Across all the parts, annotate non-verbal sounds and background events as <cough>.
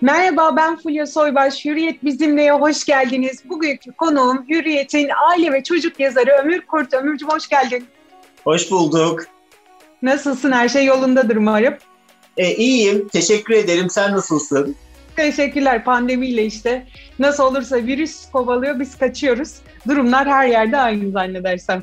Merhaba ben Fulya Soybaş. Hürriyet Bizimle'ye hoş geldiniz. Bugünkü konuğum Hürriyet'in aile ve çocuk yazarı Ömür Kurt. Ömürcüğüm hoş geldin. Hoş bulduk. Nasılsın? Her şey yolundadır umarım. E, iyiyim. Teşekkür ederim. Sen nasılsın? Teşekkürler. Pandemiyle işte nasıl olursa virüs kovalıyor biz kaçıyoruz. Durumlar her yerde aynı zannedersem.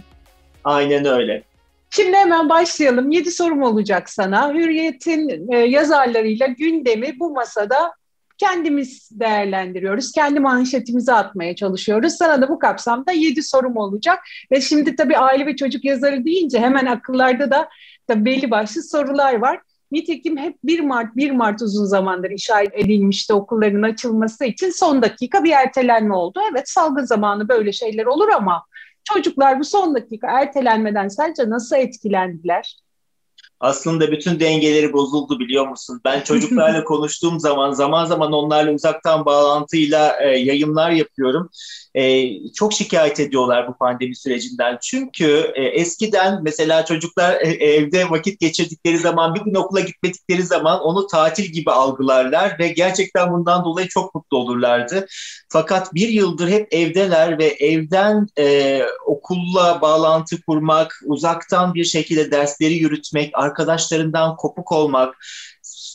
Aynen öyle. Şimdi hemen başlayalım. Yedi sorum olacak sana. Hürriyet'in e, yazarlarıyla gündemi bu masada kendimiz değerlendiriyoruz. Kendi manşetimizi atmaya çalışıyoruz. Sana da bu kapsamda yedi sorum olacak. Ve şimdi tabii aile ve çocuk yazarı deyince hemen akıllarda da tabii belli başlı sorular var. Nitekim hep 1 Mart 1 Mart uzun zamandır işaret edilmişti okulların açılması için son dakika bir ertelenme oldu. Evet salgın zamanı böyle şeyler olur ama Çocuklar bu son dakika ertelenmeden sence nasıl etkilendiler? Aslında bütün dengeleri bozuldu biliyor musun? Ben çocuklarla <laughs> konuştuğum zaman zaman zaman onlarla uzaktan bağlantıyla e, yayınlar yapıyorum e, çok şikayet ediyorlar bu pandemi sürecinden. Çünkü e, eskiden mesela çocuklar e, evde vakit geçirdikleri zaman bir gün okula gitmedikleri zaman onu tatil gibi algılarlar ve gerçekten bundan dolayı çok mutlu olurlardı. Fakat bir yıldır hep evdeler ve evden e, okulla bağlantı kurmak, uzaktan bir şekilde dersleri yürütmek, arkadaşlarından kopuk olmak,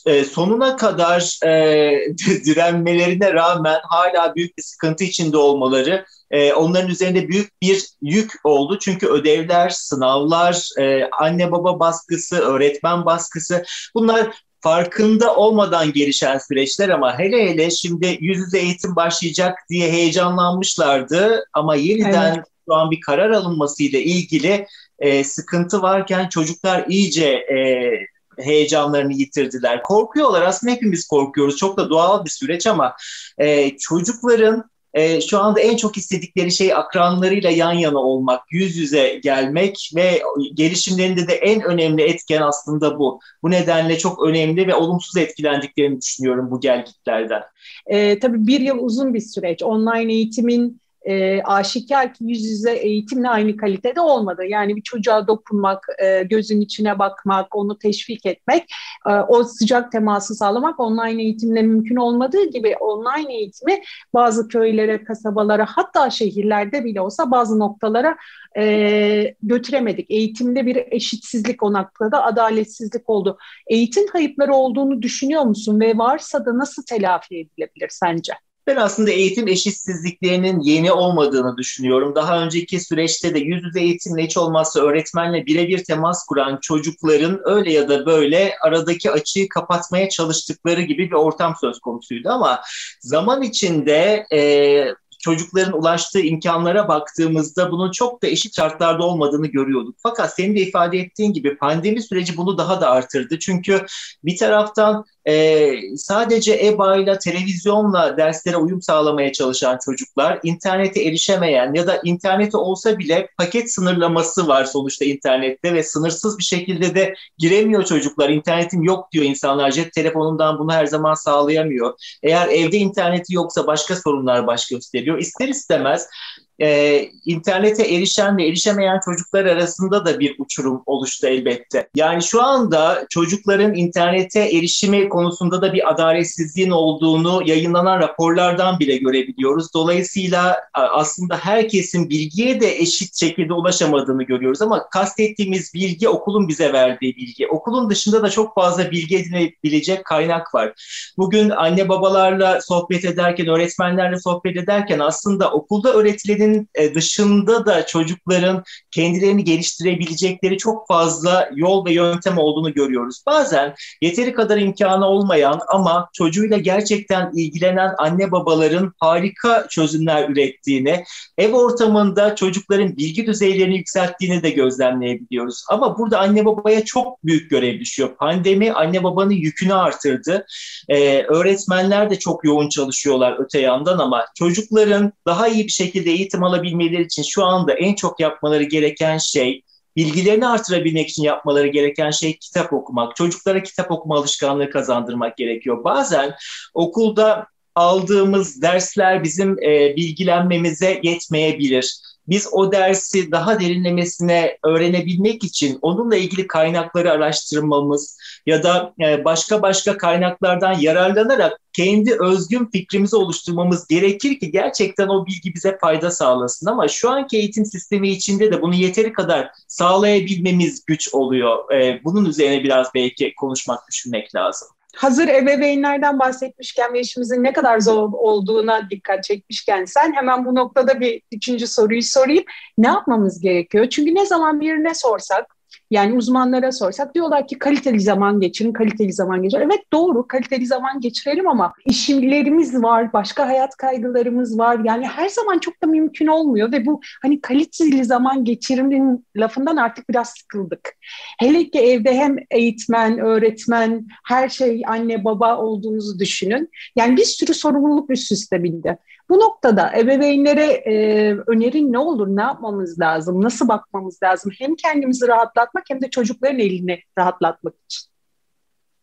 e, sonuna kadar e, <laughs> direnmelerine rağmen hala büyük bir sıkıntı içinde olmaları e, onların üzerinde büyük bir yük oldu. Çünkü ödevler, sınavlar, e, anne baba baskısı, öğretmen baskısı bunlar farkında olmadan gelişen süreçler ama hele hele şimdi yüz yüze eğitim başlayacak diye heyecanlanmışlardı ama yeniden evet. Şu an bir karar alınmasıyla ilgili e, sıkıntı varken çocuklar iyice e, heyecanlarını yitirdiler. Korkuyorlar aslında hepimiz korkuyoruz. Çok da doğal bir süreç ama e, çocukların e, şu anda en çok istedikleri şey akranlarıyla yan yana olmak, yüz yüze gelmek ve gelişimlerinde de en önemli etken aslında bu. Bu nedenle çok önemli ve olumsuz etkilendiklerini düşünüyorum bu gelgitlerden. E, tabii bir yıl uzun bir süreç. Online eğitimin e, aşikar ki yüz yüze eğitimle aynı kalitede olmadı. Yani bir çocuğa dokunmak, e, gözün içine bakmak, onu teşvik etmek, e, o sıcak teması sağlamak online eğitimle mümkün olmadığı gibi online eğitimi bazı köylere, kasabalara hatta şehirlerde bile olsa bazı noktalara e, götüremedik. Eğitimde bir eşitsizlik o noktada, adaletsizlik oldu. Eğitim kayıpları olduğunu düşünüyor musun ve varsa da nasıl telafi edilebilir sence? Ben aslında eğitim eşitsizliklerinin yeni olmadığını düşünüyorum. Daha önceki süreçte de yüz yüze eğitimle hiç olmazsa öğretmenle birebir temas kuran çocukların öyle ya da böyle aradaki açığı kapatmaya çalıştıkları gibi bir ortam söz konusuydu. Ama zaman içinde e, çocukların ulaştığı imkanlara baktığımızda bunun çok da eşit şartlarda olmadığını görüyorduk. Fakat senin de ifade ettiğin gibi pandemi süreci bunu daha da artırdı. Çünkü bir taraftan e, sadece EBA ile televizyonla derslere uyum sağlamaya çalışan çocuklar, internete erişemeyen ya da interneti olsa bile paket sınırlaması var sonuçta internette ve sınırsız bir şekilde de giremiyor çocuklar. İnternetim yok diyor insanlar. Cep telefonundan bunu her zaman sağlayamıyor. Eğer evde interneti yoksa başka sorunlar baş gösteriyor. İster istemez e, internete erişen ve erişemeyen çocuklar arasında da bir uçurum oluştu elbette. Yani şu anda çocukların internete erişimi konusunda da bir adaletsizliğin olduğunu yayınlanan raporlardan bile görebiliyoruz. Dolayısıyla aslında herkesin bilgiye de eşit şekilde ulaşamadığını görüyoruz ama kastettiğimiz bilgi okulun bize verdiği bilgi. Okulun dışında da çok fazla bilgi edinebilecek kaynak var. Bugün anne babalarla sohbet ederken, öğretmenlerle sohbet ederken aslında okulda öğretilenin eğitimin e, dışında da çocukların kendilerini geliştirebilecekleri çok fazla yol ve yöntem olduğunu görüyoruz. Bazen yeteri kadar imkanı olmayan ama çocuğuyla gerçekten ilgilenen anne babaların harika çözümler ürettiğini, ev ortamında çocukların bilgi düzeylerini yükselttiğini de gözlemleyebiliyoruz. Ama burada anne babaya çok büyük görev düşüyor. Pandemi anne babanın yükünü artırdı. Ee, öğretmenler de çok yoğun çalışıyorlar öte yandan ama çocukların daha iyi bir şekilde eğitim eğitim alabilmeleri için şu anda en çok yapmaları gereken şey bilgilerini artırabilmek için yapmaları gereken şey kitap okumak. Çocuklara kitap okuma alışkanlığı kazandırmak gerekiyor. Bazen okulda aldığımız dersler bizim e, bilgilenmemize yetmeyebilir biz o dersi daha derinlemesine öğrenebilmek için onunla ilgili kaynakları araştırmamız ya da e, başka başka kaynaklardan yararlanarak kendi özgün fikrimizi oluşturmamız gerekir ki gerçekten o bilgi bize fayda sağlasın. Ama şu anki eğitim sistemi içinde de bunu yeteri kadar sağlayabilmemiz güç oluyor. E, bunun üzerine biraz belki konuşmak, düşünmek lazım hazır ebeveynlerden bahsetmişken ve işimizin ne kadar zor olduğuna dikkat çekmişken sen hemen bu noktada bir üçüncü soruyu sorayım. Ne yapmamız gerekiyor? Çünkü ne zaman birine sorsak yani uzmanlara sorsak diyorlar ki kaliteli zaman geçirin, kaliteli zaman geçirin. Evet doğru kaliteli zaman geçirelim ama işimlerimiz var, başka hayat kaygılarımız var. Yani her zaman çok da mümkün olmuyor ve bu hani kaliteli zaman geçirimin lafından artık biraz sıkıldık. Hele ki evde hem eğitmen, öğretmen, her şey anne baba olduğunuzu düşünün. Yani bir sürü sorumluluk üst üste bindi. Bu noktada ebeveynlere e, önerin ne olur, ne yapmamız lazım, nasıl bakmamız lazım? Hem kendimizi rahatlatmak hem de çocukların elini rahatlatmak için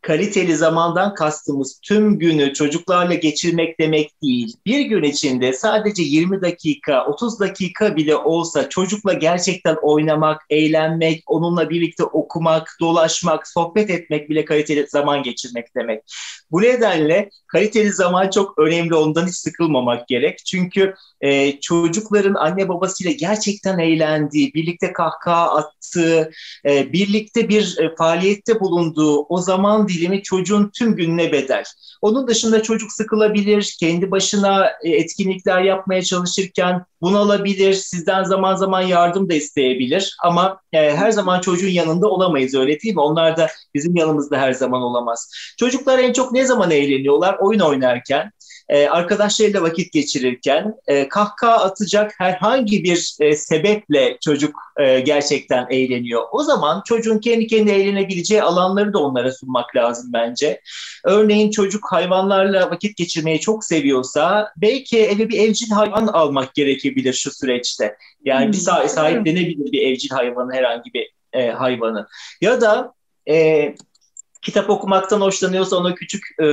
kaliteli zamandan kastımız tüm günü çocuklarla geçirmek demek değil. Bir gün içinde sadece 20 dakika, 30 dakika bile olsa çocukla gerçekten oynamak, eğlenmek, onunla birlikte okumak, dolaşmak, sohbet etmek bile kaliteli zaman geçirmek demek. Bu nedenle kaliteli zaman çok önemli ondan hiç sıkılmamak gerek. Çünkü e, çocukların anne babasıyla gerçekten eğlendiği, birlikte kahkaha attığı, e, birlikte bir e, faaliyette bulunduğu o zaman dilimi çocuğun tüm gününe bedel. Onun dışında çocuk sıkılabilir, kendi başına e, etkinlikler yapmaya çalışırken bunalabilir, sizden zaman zaman yardım da isteyebilir ama e, her zaman çocuğun yanında olamayız öyle değil mi? Onlar da bizim yanımızda her zaman olamaz. Çocuklar en çok ne zaman eğleniyorlar? Oyun oynarken, e, arkadaşlarıyla vakit geçirirken e, kahkaha atacak herhangi bir e, sebeple çocuk e, gerçekten eğleniyor. O zaman çocuğun kendi kendine eğlenebileceği alanları da onlara sunmak lazım bence. Örneğin çocuk hayvanlarla vakit geçirmeyi çok seviyorsa belki eve bir evcil hayvan almak gerekebilir şu süreçte. Yani bir sah- sahiplenebilir bir evcil hayvanı herhangi bir e, hayvanı. Ya da e, kitap okumaktan hoşlanıyorsa ona küçük e,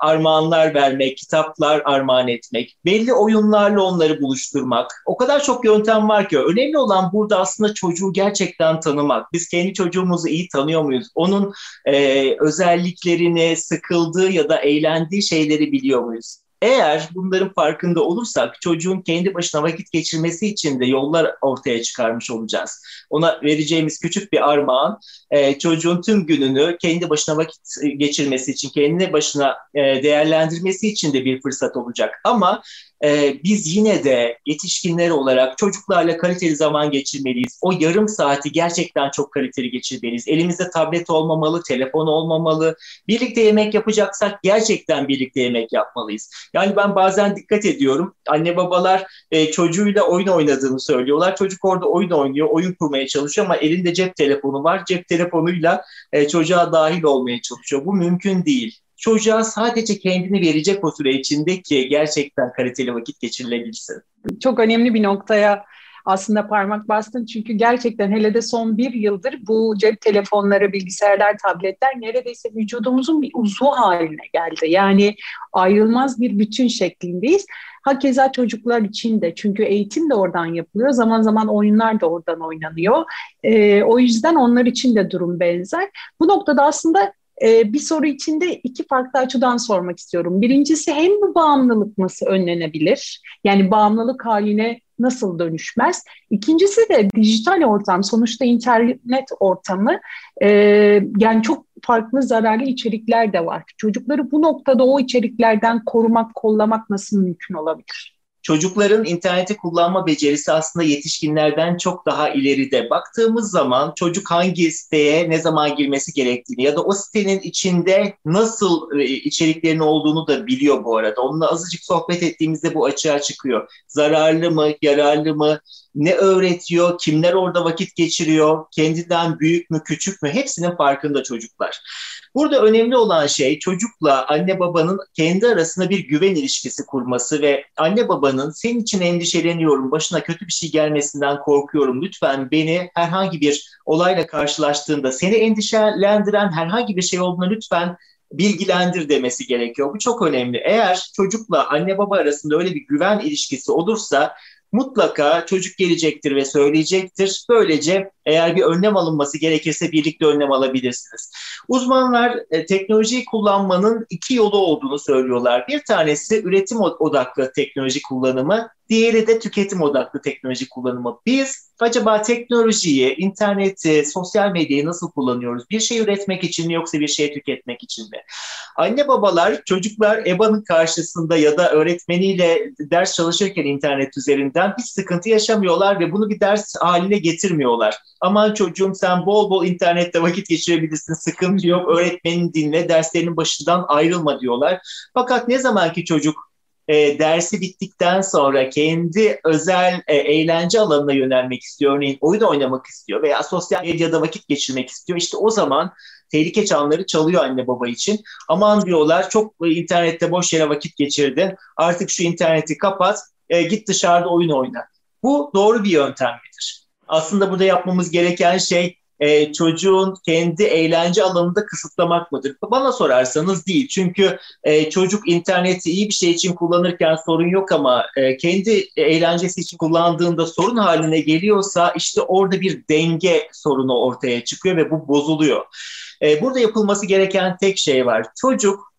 armağanlar vermek, kitaplar armağan etmek, belli oyunlarla onları buluşturmak. O kadar çok yöntem var ki önemli olan burada aslında çocuğu gerçekten tanımak. Biz kendi çocuğumuzu iyi tanıyor muyuz? Onun e, özelliklerini, sıkıldığı ya da eğlendiği şeyleri biliyor muyuz? Eğer bunların farkında olursak çocuğun kendi başına vakit geçirmesi için de yollar ortaya çıkarmış olacağız. Ona vereceğimiz küçük bir armağan e, çocuğun tüm gününü kendi başına vakit geçirmesi için, kendi başına e, değerlendirmesi için de bir fırsat olacak. Ama e, biz yine de yetişkinler olarak çocuklarla kaliteli zaman geçirmeliyiz. O yarım saati gerçekten çok kaliteli geçirmeliyiz. Elimizde tablet olmamalı, telefon olmamalı. Birlikte yemek yapacaksak gerçekten birlikte yemek yapmalıyız. Yani ben bazen dikkat ediyorum. Anne babalar e, çocuğuyla oyun oynadığını söylüyorlar. Çocuk orada oyun oynuyor, oyun kurmaya çalışıyor ama elinde cep telefonu var. Cep telefonuyla e, çocuğa dahil olmaya çalışıyor. Bu mümkün değil çocuğa sadece kendini verecek o süre içinde ki gerçekten kaliteli vakit geçirilebilsin. Çok önemli bir noktaya aslında parmak bastın çünkü gerçekten hele de son bir yıldır bu cep telefonları, bilgisayarlar, tabletler neredeyse vücudumuzun bir uzvu haline geldi. Yani ayrılmaz bir bütün şeklindeyiz. Hakeza çocuklar için de çünkü eğitim de oradan yapılıyor. Zaman zaman oyunlar da oradan oynanıyor. E, o yüzden onlar için de durum benzer. Bu noktada aslında e, bir soru içinde iki farklı açıdan sormak istiyorum. Birincisi hem bu bağımlılık nasıl önlenebilir? Yani bağımlılık haline nasıl dönüşmez? İkincisi de dijital ortam, sonuçta internet ortamı e, yani çok farklı zararlı içerikler de var. Çocukları bu noktada o içeriklerden korumak, kollamak nasıl mümkün olabilir? Çocukların interneti kullanma becerisi aslında yetişkinlerden çok daha ileride. Baktığımız zaman çocuk hangi siteye ne zaman girmesi gerektiğini ya da o sitenin içinde nasıl e, içeriklerin olduğunu da biliyor bu arada. Onunla azıcık sohbet ettiğimizde bu açığa çıkıyor. Zararlı mı, yararlı mı, ne öğretiyor, kimler orada vakit geçiriyor, kendinden büyük mü, küçük mü hepsinin farkında çocuklar. Burada önemli olan şey çocukla anne babanın kendi arasında bir güven ilişkisi kurması ve anne babanın senin için endişeleniyorum, başına kötü bir şey gelmesinden korkuyorum. Lütfen beni herhangi bir olayla karşılaştığında seni endişelendiren herhangi bir şey olduğunu lütfen bilgilendir demesi gerekiyor. Bu çok önemli. Eğer çocukla anne baba arasında öyle bir güven ilişkisi olursa mutlaka çocuk gelecektir ve söyleyecektir. Böylece eğer bir önlem alınması gerekirse birlikte önlem alabilirsiniz. Uzmanlar e, teknolojiyi kullanmanın iki yolu olduğunu söylüyorlar. Bir tanesi üretim odaklı teknoloji kullanımı, diğeri de tüketim odaklı teknoloji kullanımı. Biz acaba teknolojiyi, interneti, sosyal medyayı nasıl kullanıyoruz? Bir şey üretmek için mi yoksa bir şey tüketmek için mi? Anne babalar çocuklar EBA'nın karşısında ya da öğretmeniyle ders çalışırken internet üzerinden hiç sıkıntı yaşamıyorlar ve bunu bir ders haline getirmiyorlar. Aman çocuğum sen bol bol internette vakit geçirebilirsin, sıkıntı yok, öğretmenin dinle, derslerinin başından ayrılma diyorlar. Fakat ne zaman ki çocuk e, dersi bittikten sonra kendi özel e, eğlence alanına yönelmek istiyor. Örneğin oyun oynamak istiyor veya sosyal medyada vakit geçirmek istiyor. İşte o zaman tehlike çanları çalıyor anne baba için. Aman diyorlar çok internette boş yere vakit geçirdin. Artık şu interneti kapat, e, git dışarıda oyun oyna. Bu doğru bir yöntem midir? Aslında burada yapmamız gereken şey e, çocuğun kendi eğlence alanında kısıtlamak mıdır? Bana sorarsanız değil. Çünkü e, çocuk interneti iyi bir şey için kullanırken sorun yok ama e, kendi eğlencesi için kullandığında sorun haline geliyorsa işte orada bir denge sorunu ortaya çıkıyor ve bu bozuluyor. E, burada yapılması gereken tek şey var. Çocuk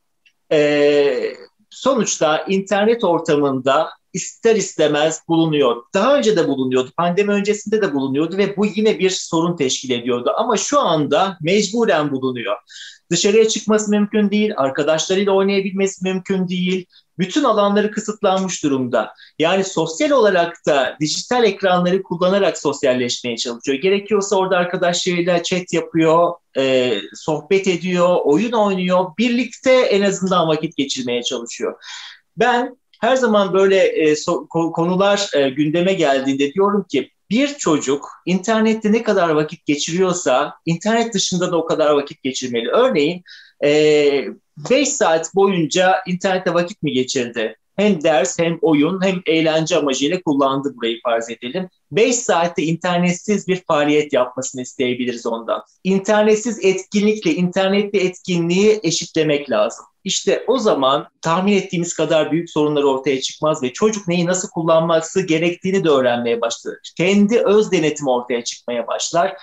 e, sonuçta internet ortamında ister istemez bulunuyor. Daha önce de bulunuyordu, pandemi öncesinde de bulunuyordu ve bu yine bir sorun teşkil ediyordu. Ama şu anda mecburen bulunuyor. Dışarıya çıkması mümkün değil, arkadaşlarıyla oynayabilmesi mümkün değil. Bütün alanları kısıtlanmış durumda. Yani sosyal olarak da dijital ekranları kullanarak sosyalleşmeye çalışıyor. Gerekiyorsa orada arkadaşlarıyla chat yapıyor, e, sohbet ediyor, oyun oynuyor. Birlikte en azından vakit geçirmeye çalışıyor. Ben her zaman böyle e, so, konular e, gündeme geldiğinde diyorum ki bir çocuk internette ne kadar vakit geçiriyorsa internet dışında da o kadar vakit geçirmeli. Örneğin 5 e, saat boyunca internette vakit mi geçirdi? Hem ders hem oyun hem eğlence amacıyla kullandı burayı farz edelim. 5 saatte internetsiz bir faaliyet yapmasını isteyebiliriz ondan. İnternetsiz etkinlikle internetli etkinliği eşitlemek lazım. İşte o zaman tahmin ettiğimiz kadar büyük sorunlar ortaya çıkmaz ve çocuk neyi nasıl kullanması gerektiğini de öğrenmeye başlar. Kendi öz denetim ortaya çıkmaya başlar.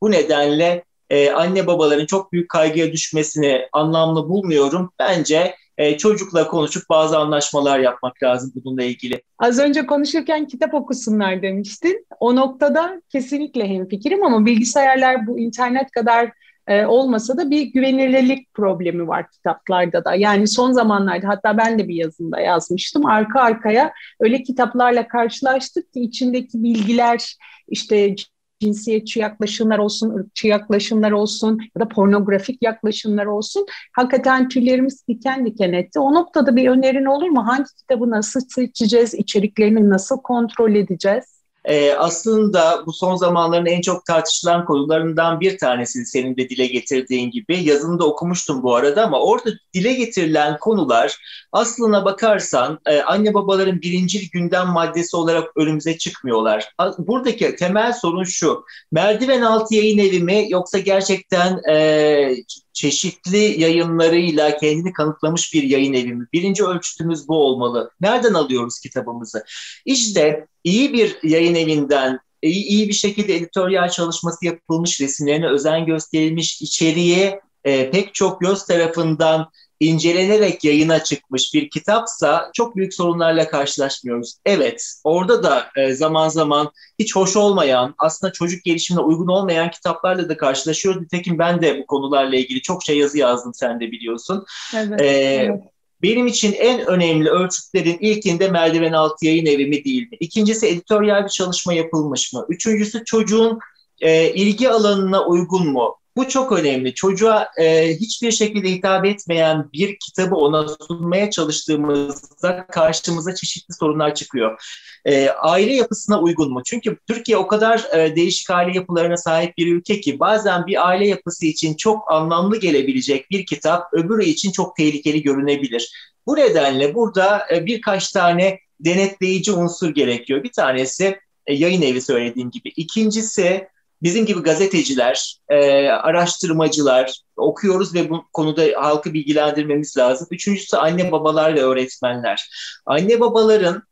Bu nedenle e, anne babaların çok büyük kaygıya düşmesini anlamlı bulmuyorum. Bence e, çocukla konuşup bazı anlaşmalar yapmak lazım bununla ilgili. Az önce konuşurken kitap okusunlar demiştin. O noktada kesinlikle hemfikirim ama bilgisayarlar bu internet kadar e, olmasa da bir güvenilirlik problemi var kitaplarda da. Yani son zamanlarda hatta ben de bir yazımda yazmıştım. Arka arkaya öyle kitaplarla karşılaştık ki içindeki bilgiler işte cinsiyetçi yaklaşımlar olsun, ırkçı yaklaşımlar olsun ya da pornografik yaklaşımlar olsun. Hakikaten tüylerimiz diken diken etti. O noktada bir önerin olur mu? Hangi kitabı nasıl seçeceğiz? İçeriklerini nasıl kontrol edeceğiz? E, aslında bu son zamanların en çok tartışılan konularından bir tanesi senin de dile getirdiğin gibi. Yazını da okumuştum bu arada ama orada dile getirilen konular aslına bakarsan e, anne babaların birinci gündem maddesi olarak önümüze çıkmıyorlar. Buradaki temel sorun şu, merdiven altı yayın evi mi yoksa gerçekten e, çeşitli yayınlarıyla kendini kanıtlamış bir yayın evi mi? Birinci ölçütümüz bu olmalı. Nereden alıyoruz kitabımızı? İşte iyi bir yayın evinden iyi, iyi bir şekilde editoryal çalışması yapılmış, resimlerine özen gösterilmiş, içeriğe e, pek çok göz tarafından incelenerek yayına çıkmış bir kitapsa çok büyük sorunlarla karşılaşmıyoruz. Evet, orada da e, zaman zaman hiç hoş olmayan, aslında çocuk gelişimine uygun olmayan kitaplarla da karşılaşıyoruz. Nitekim ben de bu konularla ilgili çok şey yazı yazdım, sen de biliyorsun. Evet, ee, evet. Benim için en önemli ölçütlerin ilkinde merdiven altı yayın evi mi değil mi? İkincisi editoryal bir çalışma yapılmış mı? Üçüncüsü çocuğun e, ilgi alanına uygun mu? Bu çok önemli. Çocuğa e, hiçbir şekilde hitap etmeyen bir kitabı ona sunmaya çalıştığımızda karşımıza çeşitli sorunlar çıkıyor. E, aile yapısına uygun mu? Çünkü Türkiye o kadar e, değişik aile yapılarına sahip bir ülke ki bazen bir aile yapısı için çok anlamlı gelebilecek bir kitap öbürü için çok tehlikeli görünebilir. Bu nedenle burada e, birkaç tane denetleyici unsur gerekiyor. Bir tanesi e, yayın evi söylediğim gibi. İkincisi bizim gibi gazeteciler, e, araştırmacılar okuyoruz ve bu konuda halkı bilgilendirmemiz lazım. Üçüncüsü anne babalar ve öğretmenler. Anne babaların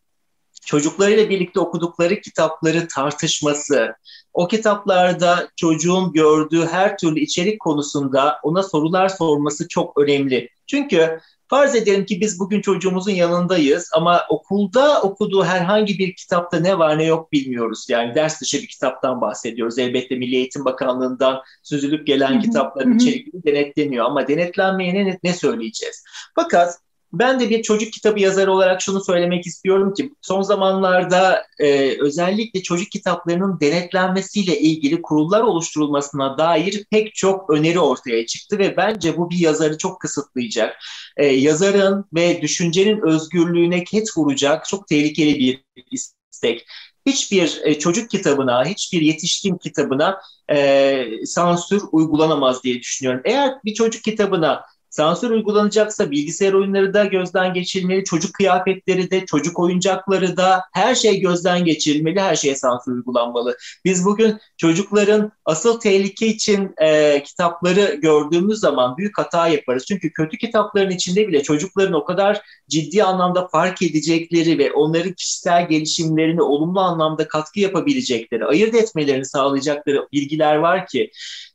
çocuklarıyla birlikte okudukları kitapları tartışması, o kitaplarda çocuğun gördüğü her türlü içerik konusunda ona sorular sorması çok önemli. Çünkü farz edelim ki biz bugün çocuğumuzun yanındayız ama okulda okuduğu herhangi bir kitapta ne var ne yok bilmiyoruz. Yani ders dışı bir kitaptan bahsediyoruz. Elbette Milli Eğitim Bakanlığı'ndan süzülüp gelen kitapların içerikleri denetleniyor ama denetlenmeyene ne söyleyeceğiz? Fakat ben de bir çocuk kitabı yazarı olarak şunu söylemek istiyorum ki son zamanlarda e, özellikle çocuk kitaplarının denetlenmesiyle ilgili kurullar oluşturulmasına dair pek çok öneri ortaya çıktı ve bence bu bir yazarı çok kısıtlayacak. E, yazarın ve düşüncenin özgürlüğüne ket vuracak çok tehlikeli bir istek hiçbir e, çocuk kitabına, hiçbir yetişkin kitabına e, sansür uygulanamaz diye düşünüyorum. Eğer bir çocuk kitabına Sansür uygulanacaksa bilgisayar oyunları da gözden geçirilmeli, çocuk kıyafetleri de, çocuk oyuncakları da her şey gözden geçirilmeli, her şeye sansür uygulanmalı. Biz bugün çocukların asıl tehlike için e, kitapları gördüğümüz zaman büyük hata yaparız. Çünkü kötü kitapların içinde bile çocukların o kadar ciddi anlamda fark edecekleri ve onların kişisel gelişimlerini olumlu anlamda katkı yapabilecekleri, ayırt etmelerini sağlayacakları bilgiler var ki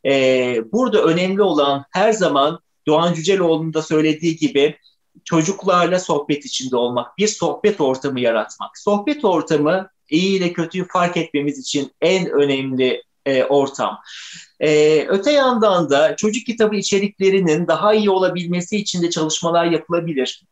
e, burada önemli olan her zaman Doğan Cüceloğlu'nun da söylediği gibi çocuklarla sohbet içinde olmak, bir sohbet ortamı yaratmak. Sohbet ortamı iyi ile kötüyü fark etmemiz için en önemli e, ortam. E, öte yandan da çocuk kitabı içeriklerinin daha iyi olabilmesi için de çalışmalar yapılabilir.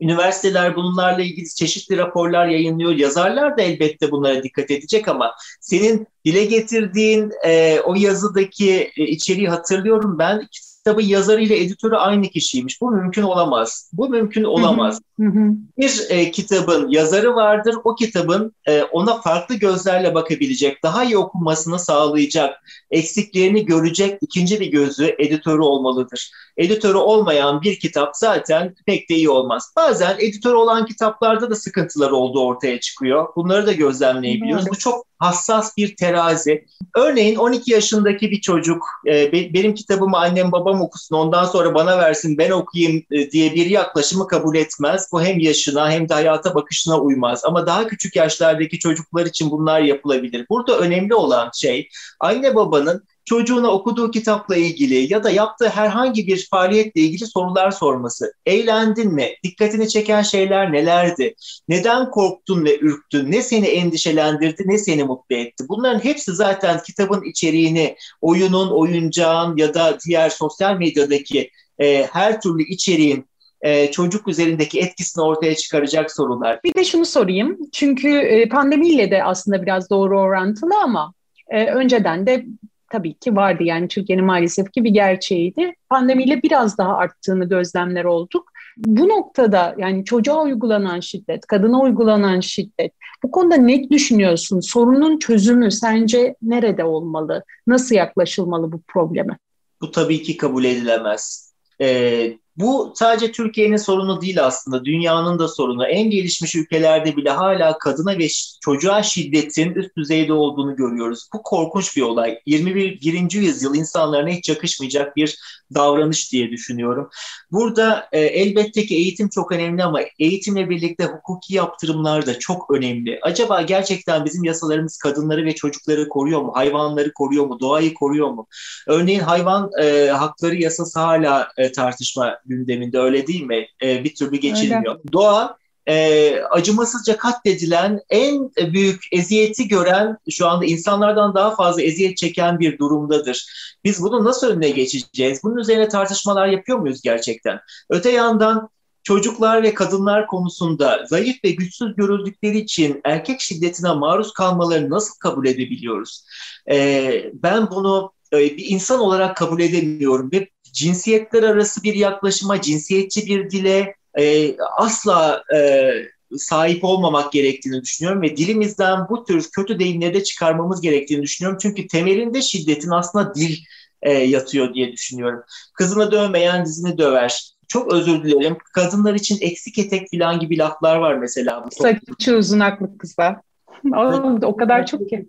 Üniversiteler bunlarla ilgili çeşitli raporlar yayınlıyor. Yazarlar da elbette bunlara dikkat edecek ama senin dile getirdiğin e, o yazıdaki e, içeriği hatırlıyorum ben kitabın yazarı ile editörü aynı kişiymiş. Bu mümkün olamaz. Bu mümkün olamaz. Hı hı. Bir e, kitabın yazarı vardır. O kitabın e, ona farklı gözlerle bakabilecek, daha iyi okunmasını sağlayacak, eksiklerini görecek ikinci bir gözü editörü olmalıdır. Editörü olmayan bir kitap zaten pek de iyi olmaz. Bazen editör olan kitaplarda da sıkıntılar olduğu ortaya çıkıyor. Bunları da gözlemleyebiliyoruz. Bu çok hassas bir terazi. Örneğin 12 yaşındaki bir çocuk e, benim kitabımı annem babam okusun ondan sonra bana versin ben okuyayım e, diye bir yaklaşımı kabul etmez. Bu hem yaşına hem de hayata bakışına uymaz. Ama daha küçük yaşlardaki çocuklar için bunlar yapılabilir. Burada önemli olan şey anne babanın çocuğuna okuduğu kitapla ilgili ya da yaptığı herhangi bir faaliyetle ilgili sorular sorması. Eğlendin mi? Dikkatini çeken şeyler nelerdi? Neden korktun ve ürktün? Ne seni endişelendirdi, ne seni mutlu etti? Bunların hepsi zaten kitabın içeriğini, oyunun, oyuncağın ya da diğer sosyal medyadaki e, her türlü içeriğin e, çocuk üzerindeki etkisini ortaya çıkaracak sorular. Bir de şunu sorayım. Çünkü e, pandemiyle de aslında biraz doğru orantılı ama e, önceden de tabii ki vardı yani Türkiye'nin maalesef ki bir gerçeğiydi. Pandemiyle biraz daha arttığını gözlemler olduk. Bu noktada yani çocuğa uygulanan şiddet, kadına uygulanan şiddet bu konuda ne düşünüyorsun? Sorunun çözümü sence nerede olmalı? Nasıl yaklaşılmalı bu probleme? Bu tabii ki kabul edilemez. Ee, bu sadece Türkiye'nin sorunu değil aslında, dünyanın da sorunu. En gelişmiş ülkelerde bile hala kadına ve çocuğa şiddetin üst düzeyde olduğunu görüyoruz. Bu korkunç bir olay. 21. yüzyıl insanlarına hiç yakışmayacak bir davranış diye düşünüyorum. Burada e, elbette ki eğitim çok önemli ama eğitimle birlikte hukuki yaptırımlar da çok önemli. Acaba gerçekten bizim yasalarımız kadınları ve çocukları koruyor mu? Hayvanları koruyor mu? Doğayı koruyor mu? Örneğin hayvan e, hakları yasası hala e, tartışma gündeminde öyle değil mi? E, bir türlü geçilmiyor. Öyle. Doğa e, acımasızca katledilen en büyük eziyeti gören şu anda insanlardan daha fazla eziyet çeken bir durumdadır. Biz bunu nasıl önüne geçeceğiz? Bunun üzerine tartışmalar yapıyor muyuz gerçekten? Öte yandan çocuklar ve kadınlar konusunda zayıf ve güçsüz görüldükleri için erkek şiddetine maruz kalmalarını nasıl kabul edebiliyoruz? Ee, ben bunu bir insan olarak kabul edemiyorum ve cinsiyetler arası bir yaklaşıma, cinsiyetçi bir dile e, asla e, sahip olmamak gerektiğini düşünüyorum ve dilimizden bu tür kötü deyimleri de çıkarmamız gerektiğini düşünüyorum. Çünkü temelinde şiddetin aslında dil e, yatıyor diye düşünüyorum. Kızını dövmeyen dizini döver. Çok özür dilerim. Kadınlar için eksik etek falan gibi laflar var mesela. Saçı uzun aklı kısa. <laughs> O, o kadar çok ki.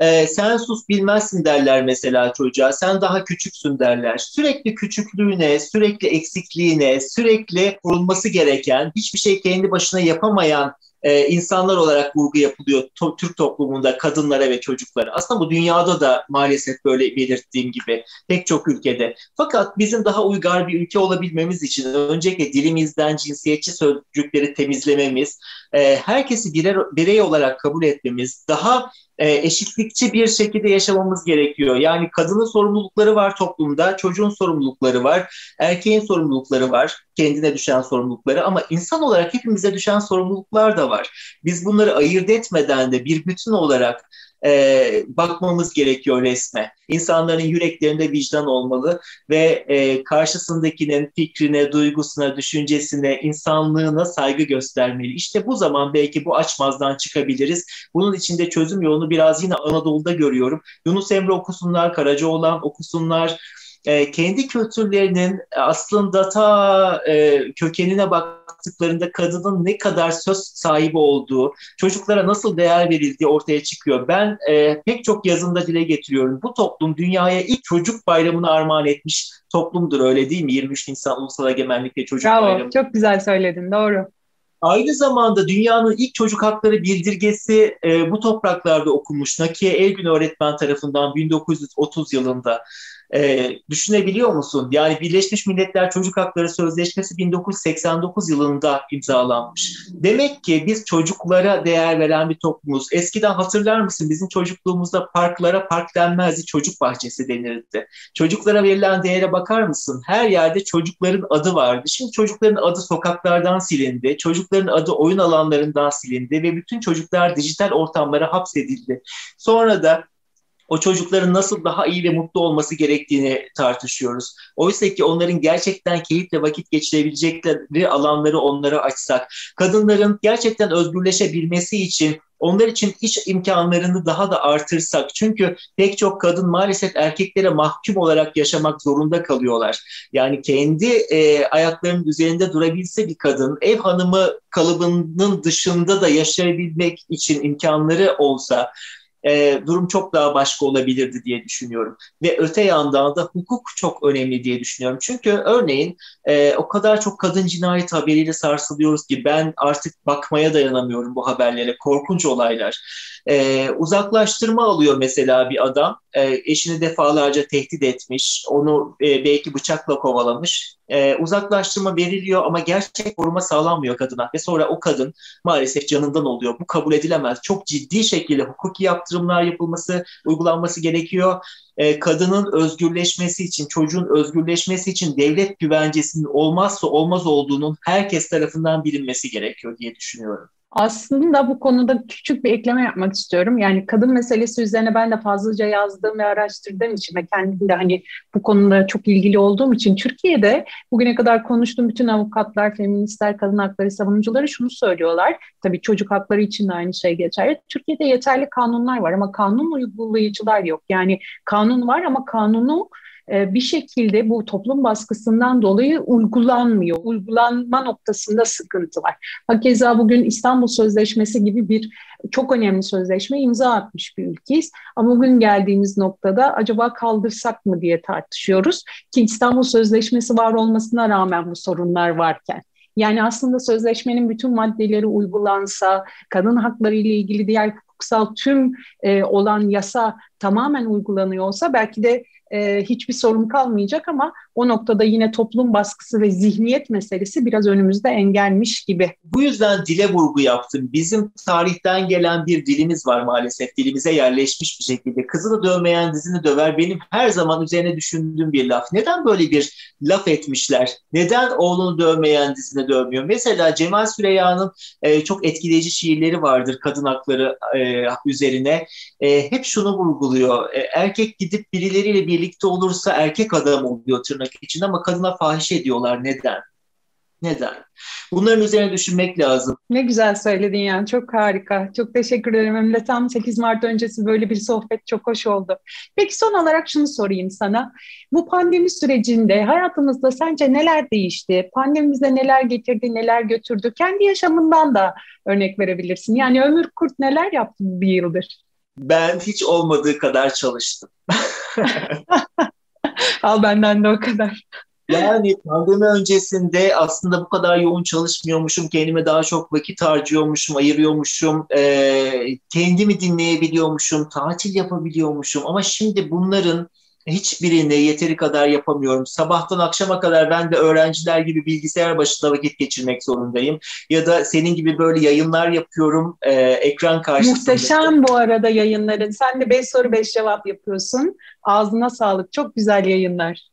E, sen sus bilmezsin derler mesela çocuğa. Sen daha küçüksün derler. Sürekli küçüklüğüne, sürekli eksikliğine, sürekli korunması gereken, hiçbir şey kendi başına yapamayan e, insanlar olarak vurgu yapılıyor to- Türk toplumunda kadınlara ve çocuklara. Aslında bu dünyada da maalesef böyle belirttiğim gibi pek çok ülkede. Fakat bizim daha uygar bir ülke olabilmemiz için öncelikle dilimizden cinsiyetçi sözcükleri temizlememiz, e, herkesi birer, birey olarak kabul etmemiz, daha e, eşitlikçi bir şekilde yaşamamız gerekiyor. Yani kadının sorumlulukları var toplumda, çocuğun sorumlulukları var, erkeğin sorumlulukları var, kendine düşen sorumlulukları ama insan olarak hepimize düşen sorumluluklar da var. Biz bunları ayırt etmeden de bir bütün olarak e, bakmamız gerekiyor resme. İnsanların yüreklerinde vicdan olmalı ve e, karşısındakinin fikrine, duygusuna, düşüncesine, insanlığına saygı göstermeli. İşte bu zaman belki bu açmazdan çıkabiliriz. Bunun içinde çözüm yolunu biraz yine Anadolu'da görüyorum. Yunus Emre okusunlar, Karacaoğlan okusunlar, e, kendi kültürlerinin aslında ta e, kökenine baktıklarında kadının ne kadar söz sahibi olduğu, çocuklara nasıl değer verildiği ortaya çıkıyor. Ben e, pek çok yazımda dile getiriyorum. Bu toplum dünyaya ilk çocuk bayramını armağan etmiş toplumdur öyle değil mi? 23 Nisan Ulusal Egemenlik ve Çocuk Bravo, Bayramı. Çok güzel söyledin, doğru. Aynı zamanda dünyanın ilk çocuk hakları bildirgesi e, bu topraklarda okunmuş. Nakiye Elgün öğretmen tarafından 1930 yılında. E, düşünebiliyor musun? Yani Birleşmiş Milletler Çocuk Hakları Sözleşmesi 1989 yılında imzalanmış. Demek ki biz çocuklara değer veren bir toplumuz. Eskiden hatırlar mısın bizim çocukluğumuzda parklara park denmezdi, çocuk bahçesi denirdi. Çocuklara verilen değere bakar mısın? Her yerde çocukların adı vardı. Şimdi çocukların adı sokaklardan silindi, çocukların adı oyun alanlarından silindi ve bütün çocuklar dijital ortamlara hapsedildi. Sonra da o çocukların nasıl daha iyi ve mutlu olması gerektiğini tartışıyoruz. Oysa ki onların gerçekten keyifle vakit geçirebilecekleri alanları onlara açsak, kadınların gerçekten özgürleşebilmesi için onlar için iş imkanlarını daha da artırsak. Çünkü pek çok kadın maalesef erkeklere mahkum olarak yaşamak zorunda kalıyorlar. Yani kendi e, ayaklarının üzerinde durabilse bir kadın, ev hanımı kalıbının dışında da yaşayabilmek için imkanları olsa, e, durum çok daha başka olabilirdi diye düşünüyorum. Ve öte yandan da hukuk çok önemli diye düşünüyorum. Çünkü örneğin e, o kadar çok kadın cinayet haberiyle sarsılıyoruz ki ben artık bakmaya dayanamıyorum bu haberlere. Korkunç olaylar. E, uzaklaştırma alıyor mesela bir adam. E, eşini defalarca tehdit etmiş. Onu e, belki bıçakla kovalamış. E, uzaklaştırma veriliyor ama gerçek koruma sağlanmıyor kadına. Ve sonra o kadın maalesef canından oluyor. Bu kabul edilemez. Çok ciddi şekilde hukuki yaptırımlar yapılması, uygulanması gerekiyor. E, kadının özgürleşmesi için, çocuğun özgürleşmesi için devlet güvencesinin olmazsa olmaz olduğunun herkes tarafından bilinmesi gerekiyor diye düşünüyorum. Aslında bu konuda küçük bir ekleme yapmak istiyorum. Yani kadın meselesi üzerine ben de fazlaca yazdığım ve araştırdığım için ve kendim de hani bu konuda çok ilgili olduğum için Türkiye'de bugüne kadar konuştuğum bütün avukatlar, feministler, kadın hakları savunucuları şunu söylüyorlar. Tabii çocuk hakları için de aynı şey geçerli. Türkiye'de yeterli kanunlar var ama kanun uygulayıcılar yok. Yani kanun var ama kanunu bir şekilde bu toplum baskısından dolayı uygulanmıyor. Uygulanma noktasında sıkıntı var. Hakeza bugün İstanbul Sözleşmesi gibi bir çok önemli sözleşme imza atmış bir ülkeyiz. Ama bugün geldiğimiz noktada acaba kaldırsak mı diye tartışıyoruz. Ki İstanbul Sözleşmesi var olmasına rağmen bu sorunlar varken. Yani aslında sözleşmenin bütün maddeleri uygulansa, kadın hakları ile ilgili diğer hukuksal tüm e, olan yasa tamamen uygulanıyor olsa belki de hiçbir sorun kalmayacak ama o noktada yine toplum baskısı ve zihniyet meselesi biraz önümüzde engelmiş gibi. Bu yüzden dile vurgu yaptım. Bizim tarihten gelen bir dilimiz var maalesef. Dilimize yerleşmiş bir şekilde. Kızını dövmeyen dizini döver. Benim her zaman üzerine düşündüğüm bir laf. Neden böyle bir laf etmişler? Neden oğlunu dövmeyen dizini dövmüyor? Mesela Cemal Süreyya'nın e, çok etkileyici şiirleri vardır kadın hakları e, üzerine. E, hep şunu vurguluyor. E, erkek gidip birileriyle birlikte olursa erkek adam oluyor tırnak için ama kadına fahişe ediyorlar. Neden? Neden? Bunların üzerine düşünmek lazım. Ne güzel söyledin yani çok harika. Çok teşekkür ederim. Hem de tam 8 Mart öncesi böyle bir sohbet çok hoş oldu. Peki son olarak şunu sorayım sana. Bu pandemi sürecinde hayatımızda sence neler değişti? Pandemimize neler getirdi, neler götürdü? Kendi yaşamından da örnek verebilirsin. Yani Ömür Kurt neler yaptı bir yıldır? Ben hiç olmadığı kadar çalıştım. <laughs> Al benden de o kadar. Yani pandemi öncesinde aslında bu kadar yoğun çalışmıyormuşum, kendime daha çok vakit harcıyormuşum, ayırıyormuşum, e, kendimi dinleyebiliyormuşum, tatil yapabiliyormuşum. Ama şimdi bunların hiçbirini yeteri kadar yapamıyorum. Sabahtan akşama kadar ben de öğrenciler gibi bilgisayar başında vakit geçirmek zorundayım. Ya da senin gibi böyle yayınlar yapıyorum e, ekran karşısında. Muhteşem bu arada yayınların. Sen de 5 soru 5 cevap yapıyorsun. Ağzına sağlık. Çok güzel yayınlar.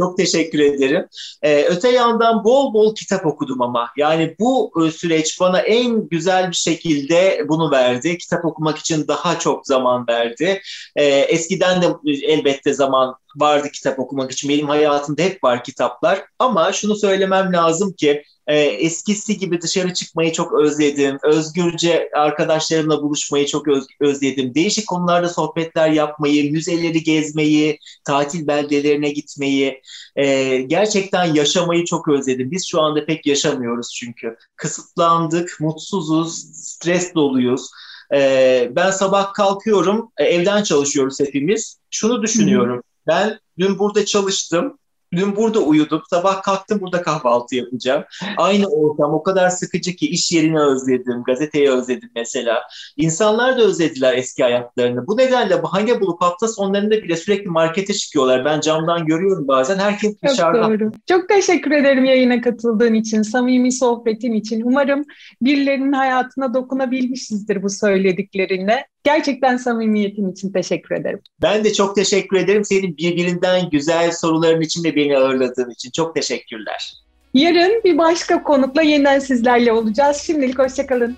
Çok teşekkür ederim. Ee, öte yandan bol bol kitap okudum ama. Yani bu e, süreç bana en güzel bir şekilde bunu verdi. Kitap okumak için daha çok zaman verdi. Ee, eskiden de elbette zaman vardı kitap okumak için. Benim hayatımda hep var kitaplar. Ama şunu söylemem lazım ki e, eskisi gibi dışarı çıkmayı çok özledim. Özgürce arkadaşlarımla buluşmayı çok öz, özledim. Değişik konularda sohbetler yapmayı, müzeleri gezmeyi, tatil beldelerine gitmeyi, e, gerçekten yaşamayı çok özledim. Biz şu anda pek yaşamıyoruz çünkü. Kısıtlandık, mutsuzuz, stres doluyuz. E, ben sabah kalkıyorum, e, evden çalışıyoruz hepimiz. Şunu düşünüyorum. Ben dün burada çalıştım. Dün burada uyudum. Sabah kalktım burada kahvaltı yapacağım. Aynı ortam o kadar sıkıcı ki iş yerini özledim. Gazeteyi özledim mesela. İnsanlar da özlediler eski hayatlarını. Bu nedenle bahane bulup hafta sonlarında bile sürekli markete çıkıyorlar. Ben camdan görüyorum bazen. Herkes Çok dışarıda. doğru. Çok teşekkür ederim yayına katıldığın için, samimi sohbetin için. Umarım birilerinin hayatına dokunabilmişizdir bu söylediklerinle. Gerçekten samimiyetin için teşekkür ederim. Ben de çok teşekkür ederim. Senin birbirinden güzel soruların için ve beni ağırladığın için. Çok teşekkürler. Yarın bir başka konukla yeniden sizlerle olacağız. Şimdilik hoşçakalın.